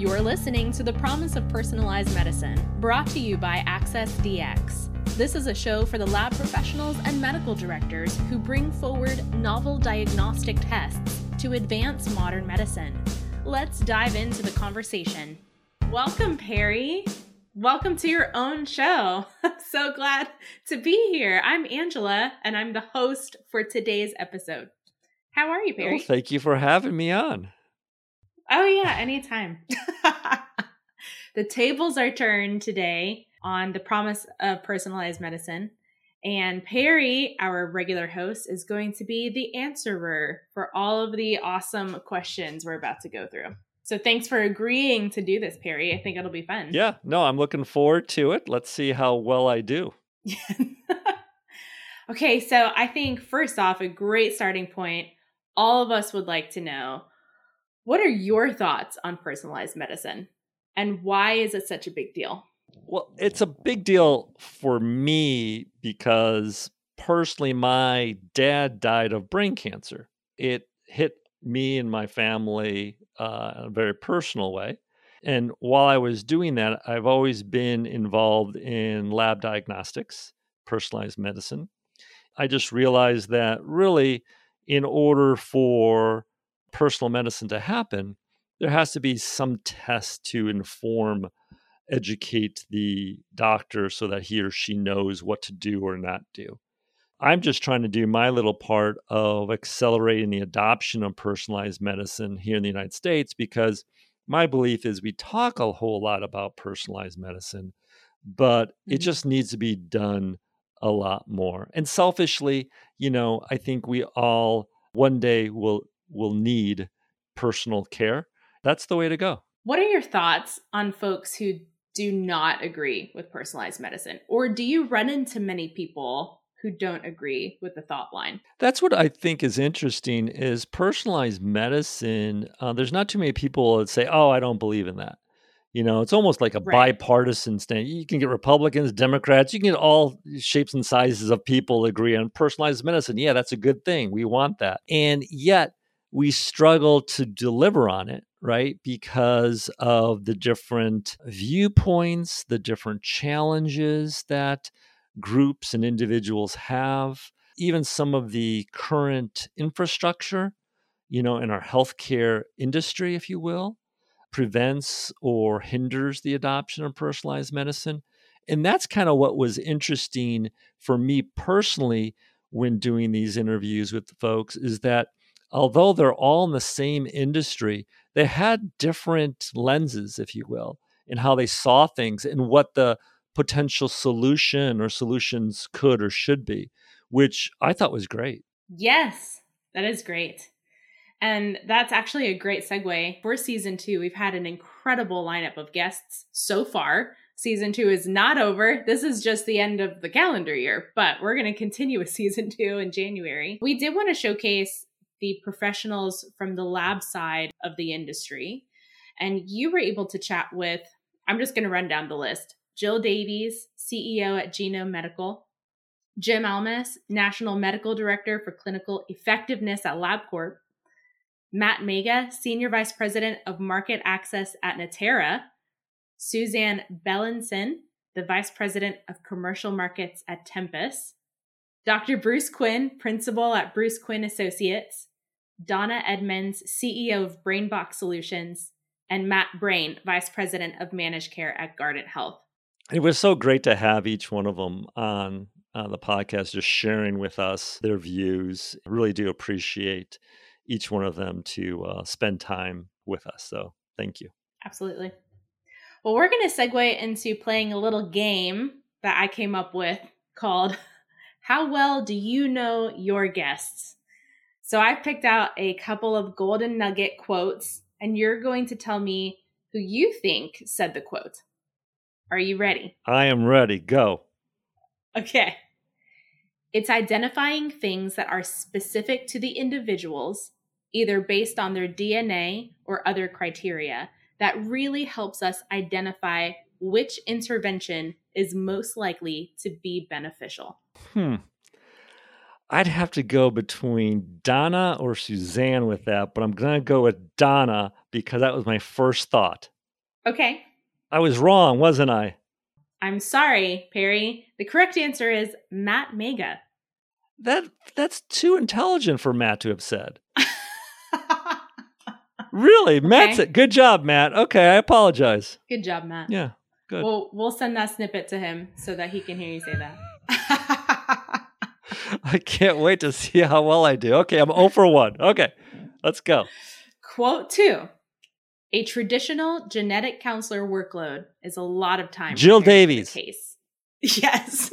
You're listening to The Promise of Personalized Medicine, brought to you by Access DX. This is a show for the lab professionals and medical directors who bring forward novel diagnostic tests to advance modern medicine. Let's dive into the conversation. Welcome, Perry. Welcome to your own show. So glad to be here. I'm Angela, and I'm the host for today's episode. How are you, Perry? Well, thank you for having me on. Oh, yeah, anytime. the tables are turned today on the promise of personalized medicine. And Perry, our regular host, is going to be the answerer for all of the awesome questions we're about to go through. So thanks for agreeing to do this, Perry. I think it'll be fun. Yeah, no, I'm looking forward to it. Let's see how well I do. okay, so I think first off, a great starting point. All of us would like to know what are your thoughts on personalized medicine and why is it such a big deal? Well, it's a big deal for me because personally, my dad died of brain cancer. It hit me and my family uh, in a very personal way. And while I was doing that, I've always been involved in lab diagnostics, personalized medicine. I just realized that really, in order for personal medicine to happen, there has to be some test to inform, educate the doctor so that he or she knows what to do or not do. I'm just trying to do my little part of accelerating the adoption of personalized medicine here in the United States because my belief is we talk a whole lot about personalized medicine, but it mm-hmm. just needs to be done a lot more. And selfishly, you know, I think we all one day will will need personal care. That's the way to go. What are your thoughts on folks who do not agree with personalized medicine? Or do you run into many people who don't agree with the thought line. That's what I think is interesting is personalized medicine. Uh, there's not too many people that say, "Oh, I don't believe in that." You know, it's almost like a right. bipartisan stand. You can get Republicans, Democrats, you can get all shapes and sizes of people agree on personalized medicine. Yeah, that's a good thing. We want that. And yet we struggle to deliver on it, right? Because of the different viewpoints, the different challenges that groups and individuals have, even some of the current infrastructure, you know, in our healthcare industry, if you will, prevents or hinders the adoption of personalized medicine. And that's kind of what was interesting for me personally when doing these interviews with the folks is that although they're all in the same industry, they had different lenses, if you will, in how they saw things and what the potential solution or solutions could or should be, which I thought was great. Yes, that is great. And that's actually a great segue for season two. We've had an incredible lineup of guests so far. Season two is not over. This is just the end of the calendar year, but we're going to continue with season two in January. We did want to showcase the professionals from the lab side of the industry. And you were able to chat with, I'm just going to run down the list Jill Davies, CEO at Genome Medical, Jim Almas, National Medical Director for Clinical Effectiveness at LabCorp, Matt Mega, Senior Vice President of Market Access at Natera, Suzanne Bellinson, the Vice President of Commercial Markets at Tempus, Dr. Bruce Quinn, Principal at Bruce Quinn Associates, Donna Edmonds, CEO of BrainBox Solutions, and Matt Brain, Vice President of Managed Care at Guardant Health it was so great to have each one of them on uh, the podcast, just sharing with us their views. I really do appreciate each one of them to uh, spend time with us. So thank you. Absolutely. Well, we're going to segue into playing a little game that I came up with called How Well Do You Know Your Guests? So I picked out a couple of golden nugget quotes, and you're going to tell me who you think said the quote. Are you ready? I am ready. Go. Okay. It's identifying things that are specific to the individuals, either based on their DNA or other criteria, that really helps us identify which intervention is most likely to be beneficial. Hmm. I'd have to go between Donna or Suzanne with that, but I'm going to go with Donna because that was my first thought. Okay. I was wrong, wasn't I? I'm sorry, Perry. The correct answer is Matt Mega. That that's too intelligent for Matt to have said. really, okay. Matt said, "Good job, Matt." Okay, I apologize. Good job, Matt. Yeah, good. We'll we'll send that snippet to him so that he can hear you say that. I can't wait to see how well I do. Okay, I'm 0 for 1. Okay, let's go. Quote 2 A traditional genetic counselor workload is a lot of time. Jill Davies. Case. Yes.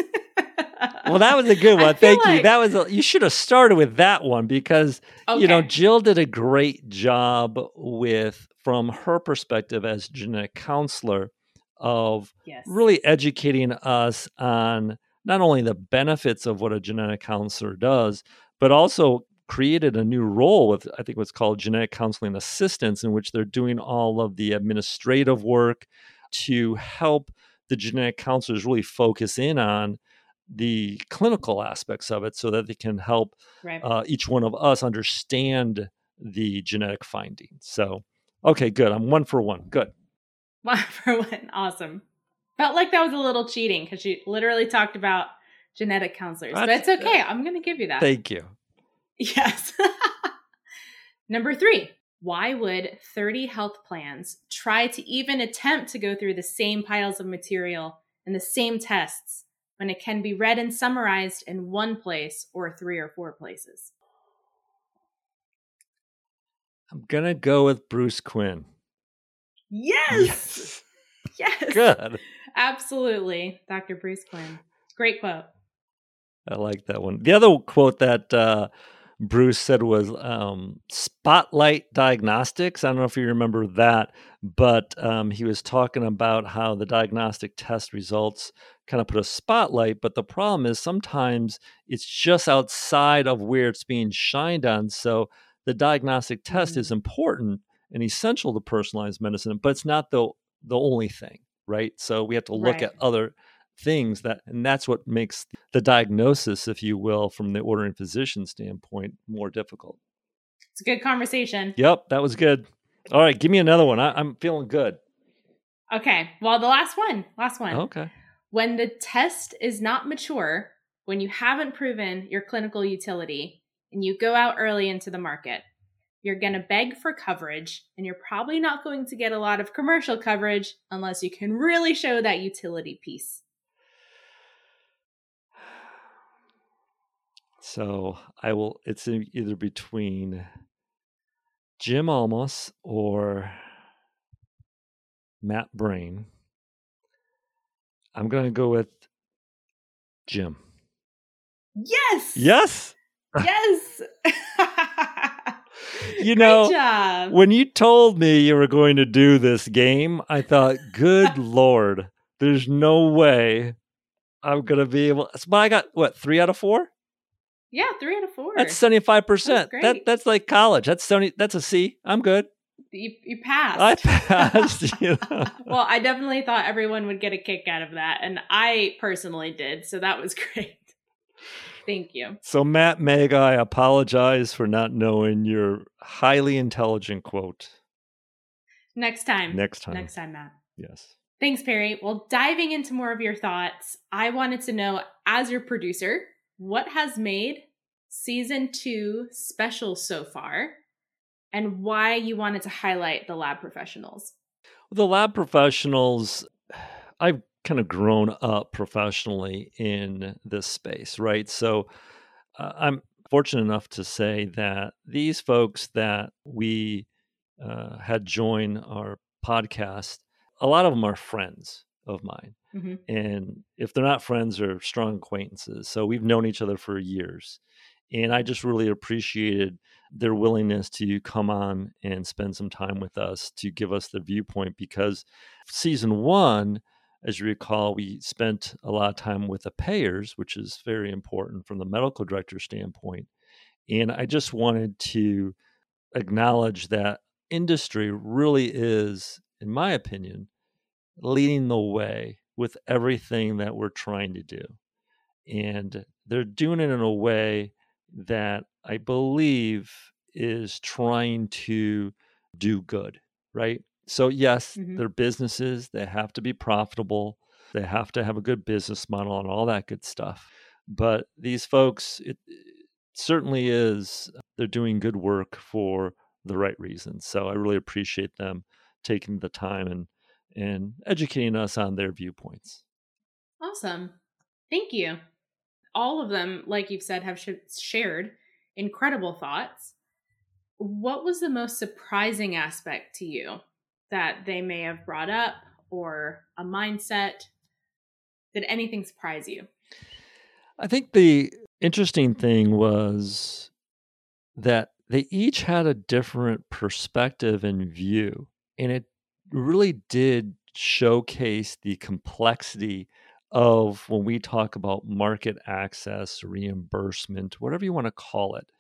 well, that was a good one. Thank like... you. That was a, you should have started with that one because okay. you know Jill did a great job with from her perspective as genetic counselor of yes. really educating us on not only the benefits of what a genetic counselor does, but also created a new role with I think what's called genetic counseling assistants, in which they're doing all of the administrative work to help the genetic counselors really focus in on the clinical aspects of it so that they can help right. uh, each one of us understand the genetic findings. So, okay, good. I'm one for one. Good. One for one. Awesome. Felt like that was a little cheating because she literally talked about genetic counselors, That's, but it's okay. I'm going to give you that. Thank you. Yes. Number three, why would 30 health plans try to even attempt to go through the same piles of material and the same tests when it can be read and summarized in one place or three or four places? I'm going to go with Bruce Quinn. Yes. Yes. yes. Good. Absolutely. Dr. Bruce Quinn. Great quote. I like that one. The other quote that uh, Bruce said was um, Spotlight Diagnostics. I don't know if you remember that, but um, he was talking about how the diagnostic test results kind of put a spotlight. But the problem is sometimes it's just outside of where it's being shined on. So the diagnostic test mm-hmm. is important and essential to personalized medicine, but it's not the the only thing, right? So we have to look right. at other things that and that's what makes the diagnosis if you will from the ordering physician standpoint more difficult. It's a good conversation. Yep that was good. All right give me another one. I, i'm feeling good. Okay well the last one last one. Okay. When the test is not mature when you haven't proven your clinical utility and you go out early into the market you're going to beg for coverage and you're probably not going to get a lot of commercial coverage unless you can really show that utility piece So I will. It's either between Jim Almas or Matt Brain. I'm going to go with Jim. Yes. Yes. Yes. you know, when you told me you were going to do this game, I thought, good Lord, there's no way I'm going to be able. But I got what, three out of four? Yeah, three out of four. That's seventy five percent. That that's like college. That's seventy. That's a C. I'm good. You you passed. I passed. you know? well, I definitely thought everyone would get a kick out of that, and I personally did. So that was great. Thank you. So Matt Meg, I apologize for not knowing your highly intelligent quote. Next time. Next time. Next time, Matt. Yes. Thanks, Perry. Well, diving into more of your thoughts, I wanted to know, as your producer, what has made season two special so far and why you wanted to highlight the lab professionals. The lab professionals, I've kind of grown up professionally in this space, right? So uh, I'm fortunate enough to say that these folks that we uh, had join our podcast, a lot of them are friends of mine. Mm-hmm. And if they're not friends, they're strong acquaintances. So we've known each other for years. And I just really appreciated their willingness to come on and spend some time with us to give us their viewpoint because season one, as you recall, we spent a lot of time with the payers, which is very important from the medical director standpoint. And I just wanted to acknowledge that industry really is, in my opinion, leading the way with everything that we're trying to do. And they're doing it in a way that I believe is trying to do good, right? So, yes, mm-hmm. they're businesses, they have to be profitable, they have to have a good business model and all that good stuff. But these folks, it, it certainly is, they're doing good work for the right reasons. So, I really appreciate them taking the time and and educating us on their viewpoints. Awesome. Thank you. All of them, like you've said, have sh- shared incredible thoughts. What was the most surprising aspect to you that they may have brought up or a mindset? Did anything surprise you? I think the interesting thing was that they each had a different perspective and view. And it really did showcase the complexity of when we talk about market access, reimbursement, whatever you want to call it.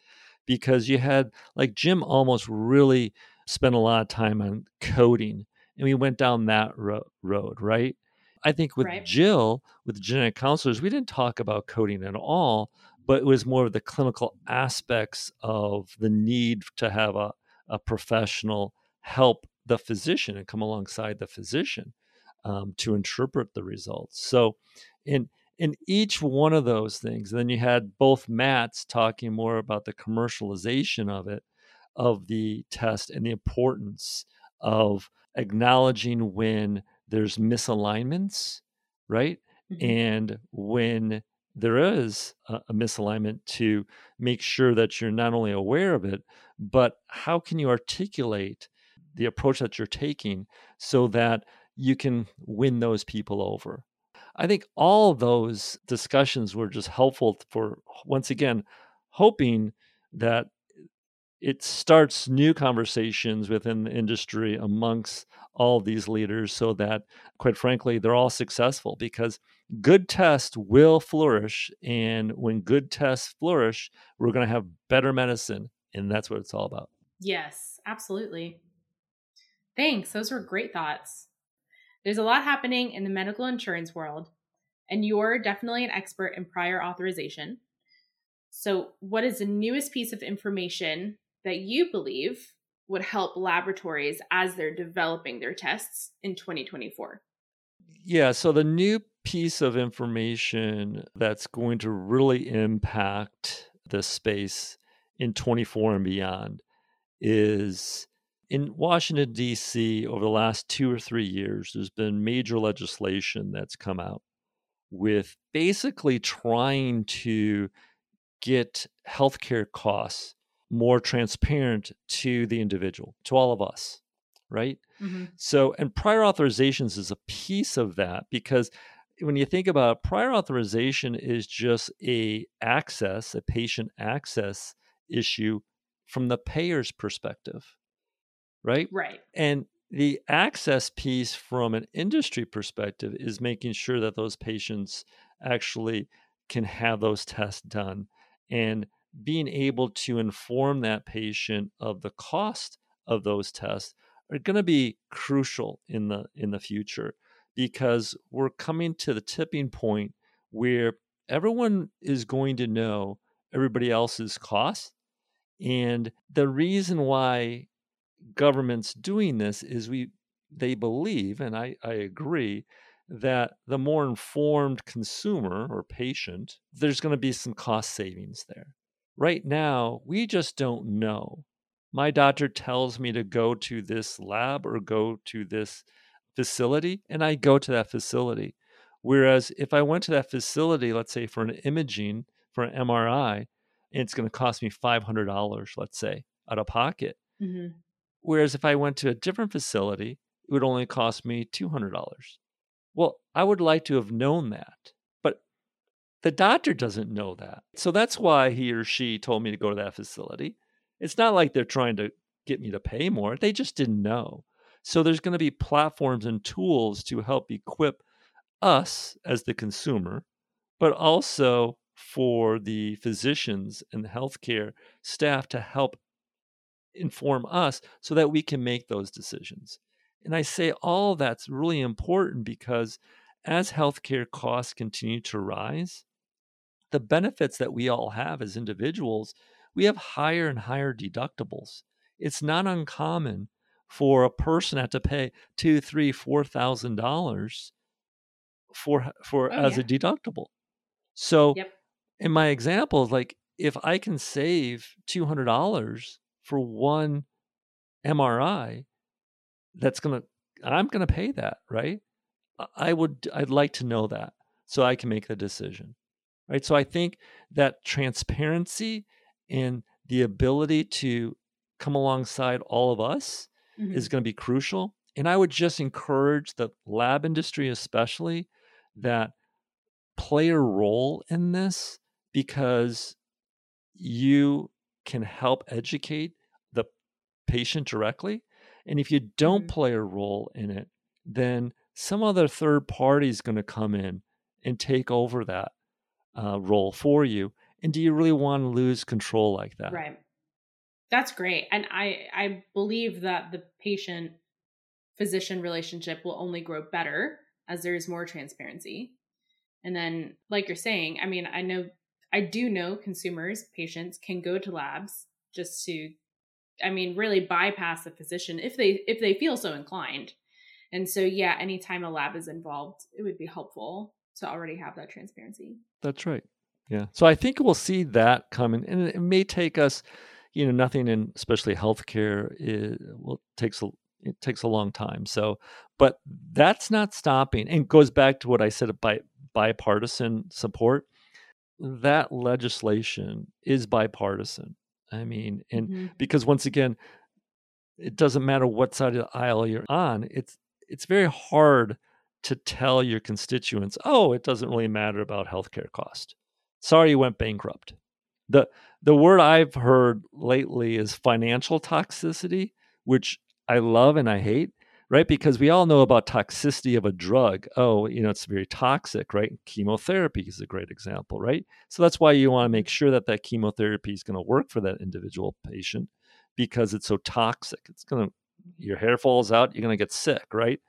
Because you had, like, Jim Almas really spent a lot of time on coding, and we went down that ro- road, right? I think with right. Jill, with genetic counselors, we didn't talk about coding at all, but it was more of the clinical aspects of the need to have a, a professional help the physician and come alongside the physician um, to interpret the results. So, in in each one of those things, then you had both Matts talking more about the commercialization of it, of the test, and the importance of acknowledging when there's misalignments, right? Mm-hmm. And when there is a, a, misalignment to make sure that you're not only aware of it, but how can you articulate the approach that you're taking so that you can win those people over. I think all those discussions were just helpful for, once again, hoping that it starts new conversations within the industry amongst all these leaders so that, quite frankly, they're all successful because good tests will flourish. And when good tests flourish, we're going to have better medicine. And that's what it's all about. Yes, absolutely. Thanks. Those were great thoughts. There's a lot happening in the medical insurance world, and you're definitely an expert in prior authorization. So, what is the newest piece of information that you believe would help laboratories as they're developing their tests in 2024? Yeah, so the new piece of information that's going to really impact the space in 24 and beyond is in Washington, D.C., over the last two or three years, there's been major legislation that's come out with basically trying to get healthcare costs more transparent to the individual, to all of us, right? Mm-hmm. So, and prior authorizations is a piece of that because when you think about it, prior authorization is just a access, a patient access issue from the payer's perspective right? Right. And the access piece from an industry perspective is making sure that those patients actually can have those tests done and being able to inform that patient of the cost of those tests are going to be crucial in the in the future because we're coming to the tipping point where everyone is going to know everybody else's cost and the reason why governments doing this is we they believe, and I, I agree, that the more informed consumer or patient, there's going to be some cost savings there. Right now, we just don't know. My doctor tells me to go to this lab or go to this facility, and I go to that facility. Whereas if I went to that facility, let's say for an imaging, for an MRI, it's going to cost me $500, let's say, out of pocket. Mm-hmm. Whereas if I went to a different facility, it would only cost me $200. Well, I would like to have known that, the doctor doesn't know that. So that's why he or she told me to go to that facility. It's not like they're trying to get me to pay more, they just didn't know. So there's going to be platforms and tools to help equip us as the consumer, but also for the physicians and the healthcare staff to help inform us so that we can make those decisions. And I say all that's really important because as healthcare costs continue to rise, the benefits that we all have as individuals, we have higher and higher deductibles. It's not uncommon for a person to pay two, three, four thousand dollars for for Oh, as yeah. a deductible. So Yep. in my example, like if I can save two hundred dollars for one MRI, that's gonna I'm gonna pay that, right? I would I'd like to know that so I can make the decision. Right. So I think that transparency and the ability to come alongside all of us Mhm. is going to be crucial. And I would just encourage the lab industry, especially, that play a role in this because you can help educate the patient directly. And if you don't Mhm. play a role in it, then some other third party is going to come in and take over that uh, role for you. And do you really want to lose control like that? Right. That's great. And I I believe that the patient physician relationship will only grow better as there's more transparency. And then like you're saying, I mean, I know I do know consumers, patients can go to labs just to I mean, really bypass the physician if they if they feel so inclined. And so yeah, anytime a lab is involved, it would be helpful to already have that transparency. That's right. Yeah. So I think we'll see that coming, and it may take us, you know, nothing in especially healthcare is well takes a it takes a long time. So, but that's not stopping, and goes back to what I said about bipartisan support. That legislation is bipartisan. I mean, and Mhm. because once again, it doesn't matter what side of the aisle you're on. It's it's very hard to tell your constituents, oh, it doesn't really matter about healthcare cost. Sorry, you went bankrupt. the The word I've heard lately is financial toxicity, which I love and I hate. Right, because we all know about toxicity of a drug. Oh, you know, it's very toxic, right? Chemotherapy is a great example, right? So that's why you want to make sure that that chemotherapy is going to work for that individual patient because it's so toxic. It's going to, your hair falls out, you're going to get sick, right?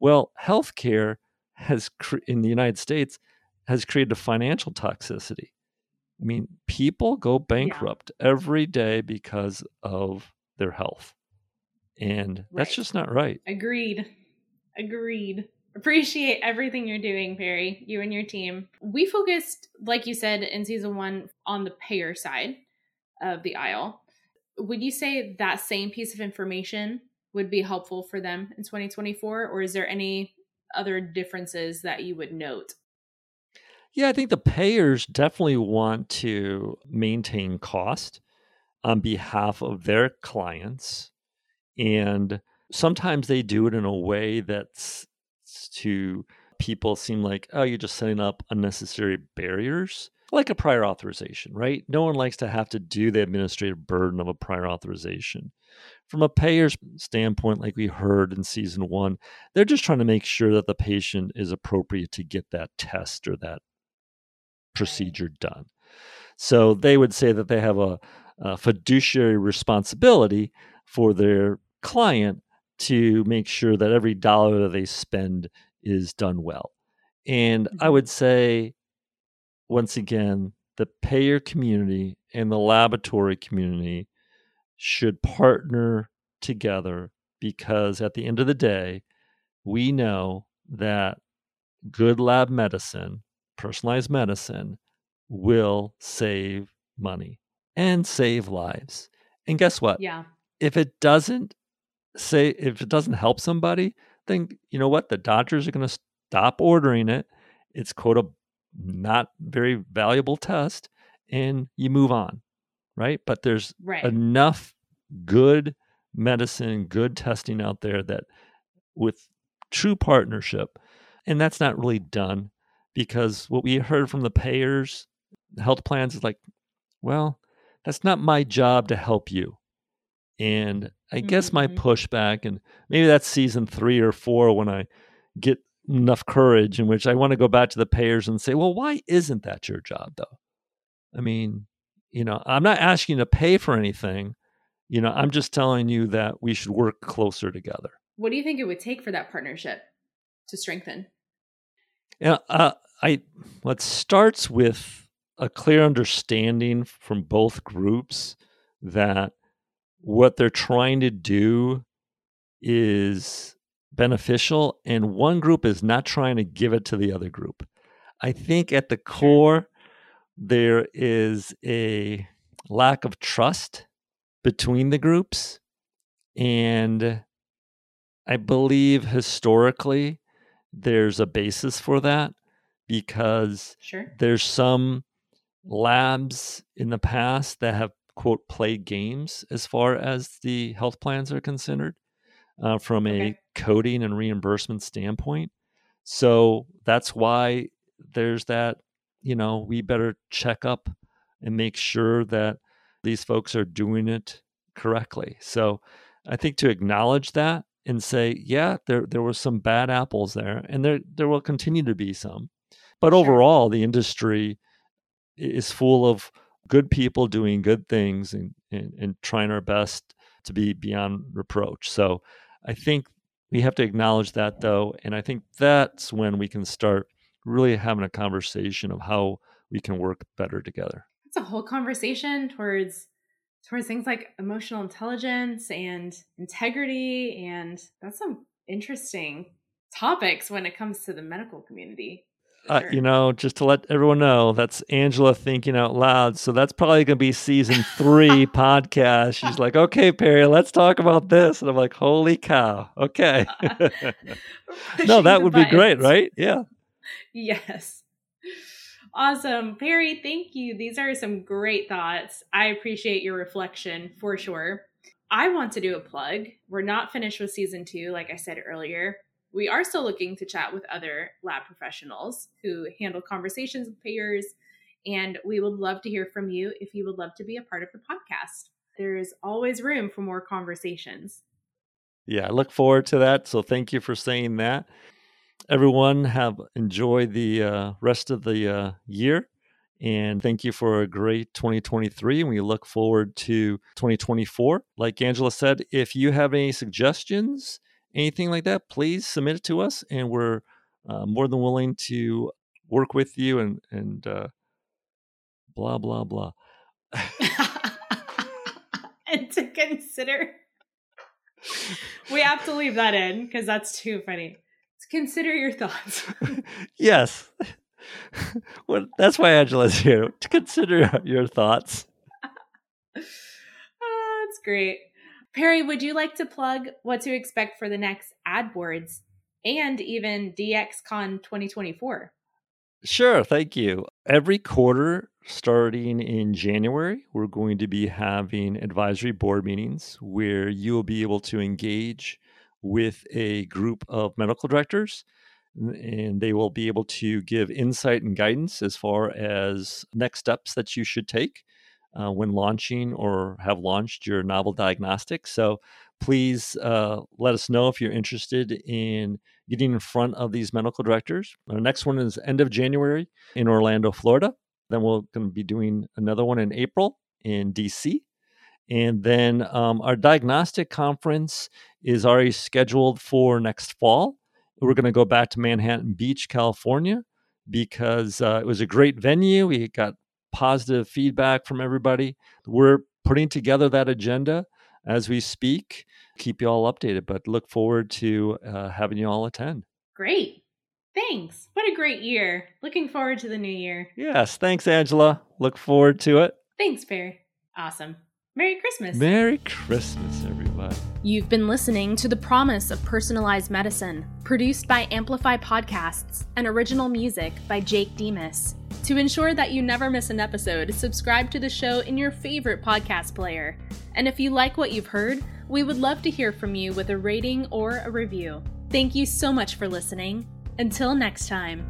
Well, healthcare has, cre- in the United States, has created a financial toxicity. I mean, people go bankrupt every day because of their health. And that's just not right. Agreed. Agreed. Appreciate everything you're doing, Perry, you and your team. We focused, like you said in season one, on the payer side of the aisle. Would you say that same piece of information would be helpful for them in 2024? Or is there any other differences that you would note? Yeah, I think the payers definitely want to maintain cost on behalf of their clients. And sometimes they do it in a way that's to people seem like, oh, you're just setting up unnecessary barriers, like a prior authorization, right? No one likes to have to do the administrative burden of a prior authorization. From a payer's standpoint, like we heard in season one, they're just trying to make sure that the patient is appropriate to get that test or that procedure done. So they would say that they have a, a fiduciary responsibility for their client to make sure that every dollar that they spend is done well. And I Mhm. would say, once again, the payer community and the laboratory community should partner together because at the end of the day, we know that good lab medicine, personalized medicine, will save money and save lives. And guess what? Yeah. If it doesn't say, if it doesn't help somebody, then you know what? The doctors are going to stop ordering it. It's quote a not very valuable test, and you move on, right? But there's Right. enough good medicine, good testing out there that with true partnership, and that's not really done because what we heard from the payers, health plans is like, well, that's not my job to help you. And I guess my Mhm. pushback, and maybe that's season three or four when I get enough courage in which I want to go back to the payers and say, well, why isn't that your job though? I mean, you know, I'm not asking you to pay for anything. You know, I'm just telling you that we should work closer together. What do you think it would take for that partnership to strengthen? Yeah, uh, I what starts with a clear understanding from both groups that what they're trying to do is beneficial and one group is not trying to give it to the other group. I think at the core, there is a lack of trust between the groups. And I believe historically there's a basis for that because sure. there's some labs in the past that have quote played games as far as the health plans are considered uh, from okay. a coding and reimbursement standpoint so that's why there's that you know we better check up and make sure that these folks are doing it correctly so i think to acknowledge that and say yeah there there were some bad apples there and there there will continue to be some but sure. overall the industry is full of good people doing good things and, and, and trying our best to be beyond reproach. So I think we have to acknowledge that though. And I think that's when we can start really having a conversation of how we can work better together. It's a whole conversation towards towards things like emotional intelligence and integrity and that's some interesting topics when it comes to the medical community. Uh, you know, just to let everyone know, that's Angela thinking out loud. So that's probably going to be season three podcast. She's like, okay, Perry, let's talk about this. And I'm like, holy cow. Okay. no, that would be great, right? Yeah. Yes. Awesome. Perry, thank you. These are some great thoughts. I appreciate your reflection for sure. I want to do a plug. We're not finished with season two, like I said earlier. We are still looking to chat with other lab professionals who handle conversations with payers, and we would love to hear from you if you would love to be a part of the podcast. There's always room for more conversations. Yeah, I look forward to that. So thank you for saying that. Everyone have enjoyed the uh, rest of the uh, year. And thank you for a great 2023. And we look forward to 2024. Like Angela said, if you have any suggestions, anything like that, please submit it to us, and we're uh, more than willing to work with you and and uh, blah blah blah. and to consider, we have to leave that in because that's too funny. To consider your thoughts. yes. well, that's why Angela's here to consider your thoughts. oh, that's great. Perry, would you like to plug what to expect for the next AdWords and even DXCon 2024? Sure, thank you. Every quarter, starting in January, we're going to be having advisory board meetings where you will be able to engage with a group of medical directors and they will be able to give insight and guidance as far as next steps that you should take uh, when launching or have launched your novel diagnostic. So please uh, let us know if you're interested in getting in front of these medical directors. Our next one is end of January in Orlando, Florida. Then we're going to be doing another one in April in DC. And then um, our diagnostic conference is already scheduled for next fall. We're going to go back to Manhattan Beach, California, because uh, it was a great venue. We got positive feedback from everybody. We're putting together that agenda as we speak. Keep you all updated, but look forward to uh, having you all attend. Great. Thanks. What a great year. Looking forward to the new year. Yes. Thanks, Angela. Look forward to it. Thanks, Bear. Awesome. Merry Christmas. Merry Christmas, You've been listening to The Promise of Personalized Medicine, produced by Amplify Podcasts and original music by Jake Dimas. To ensure that you never miss an episode, subscribe to the show in your favorite podcast player. And if you like what you've heard, we would love to hear from you with a rating or a review. Thank you so much for listening. Until next time.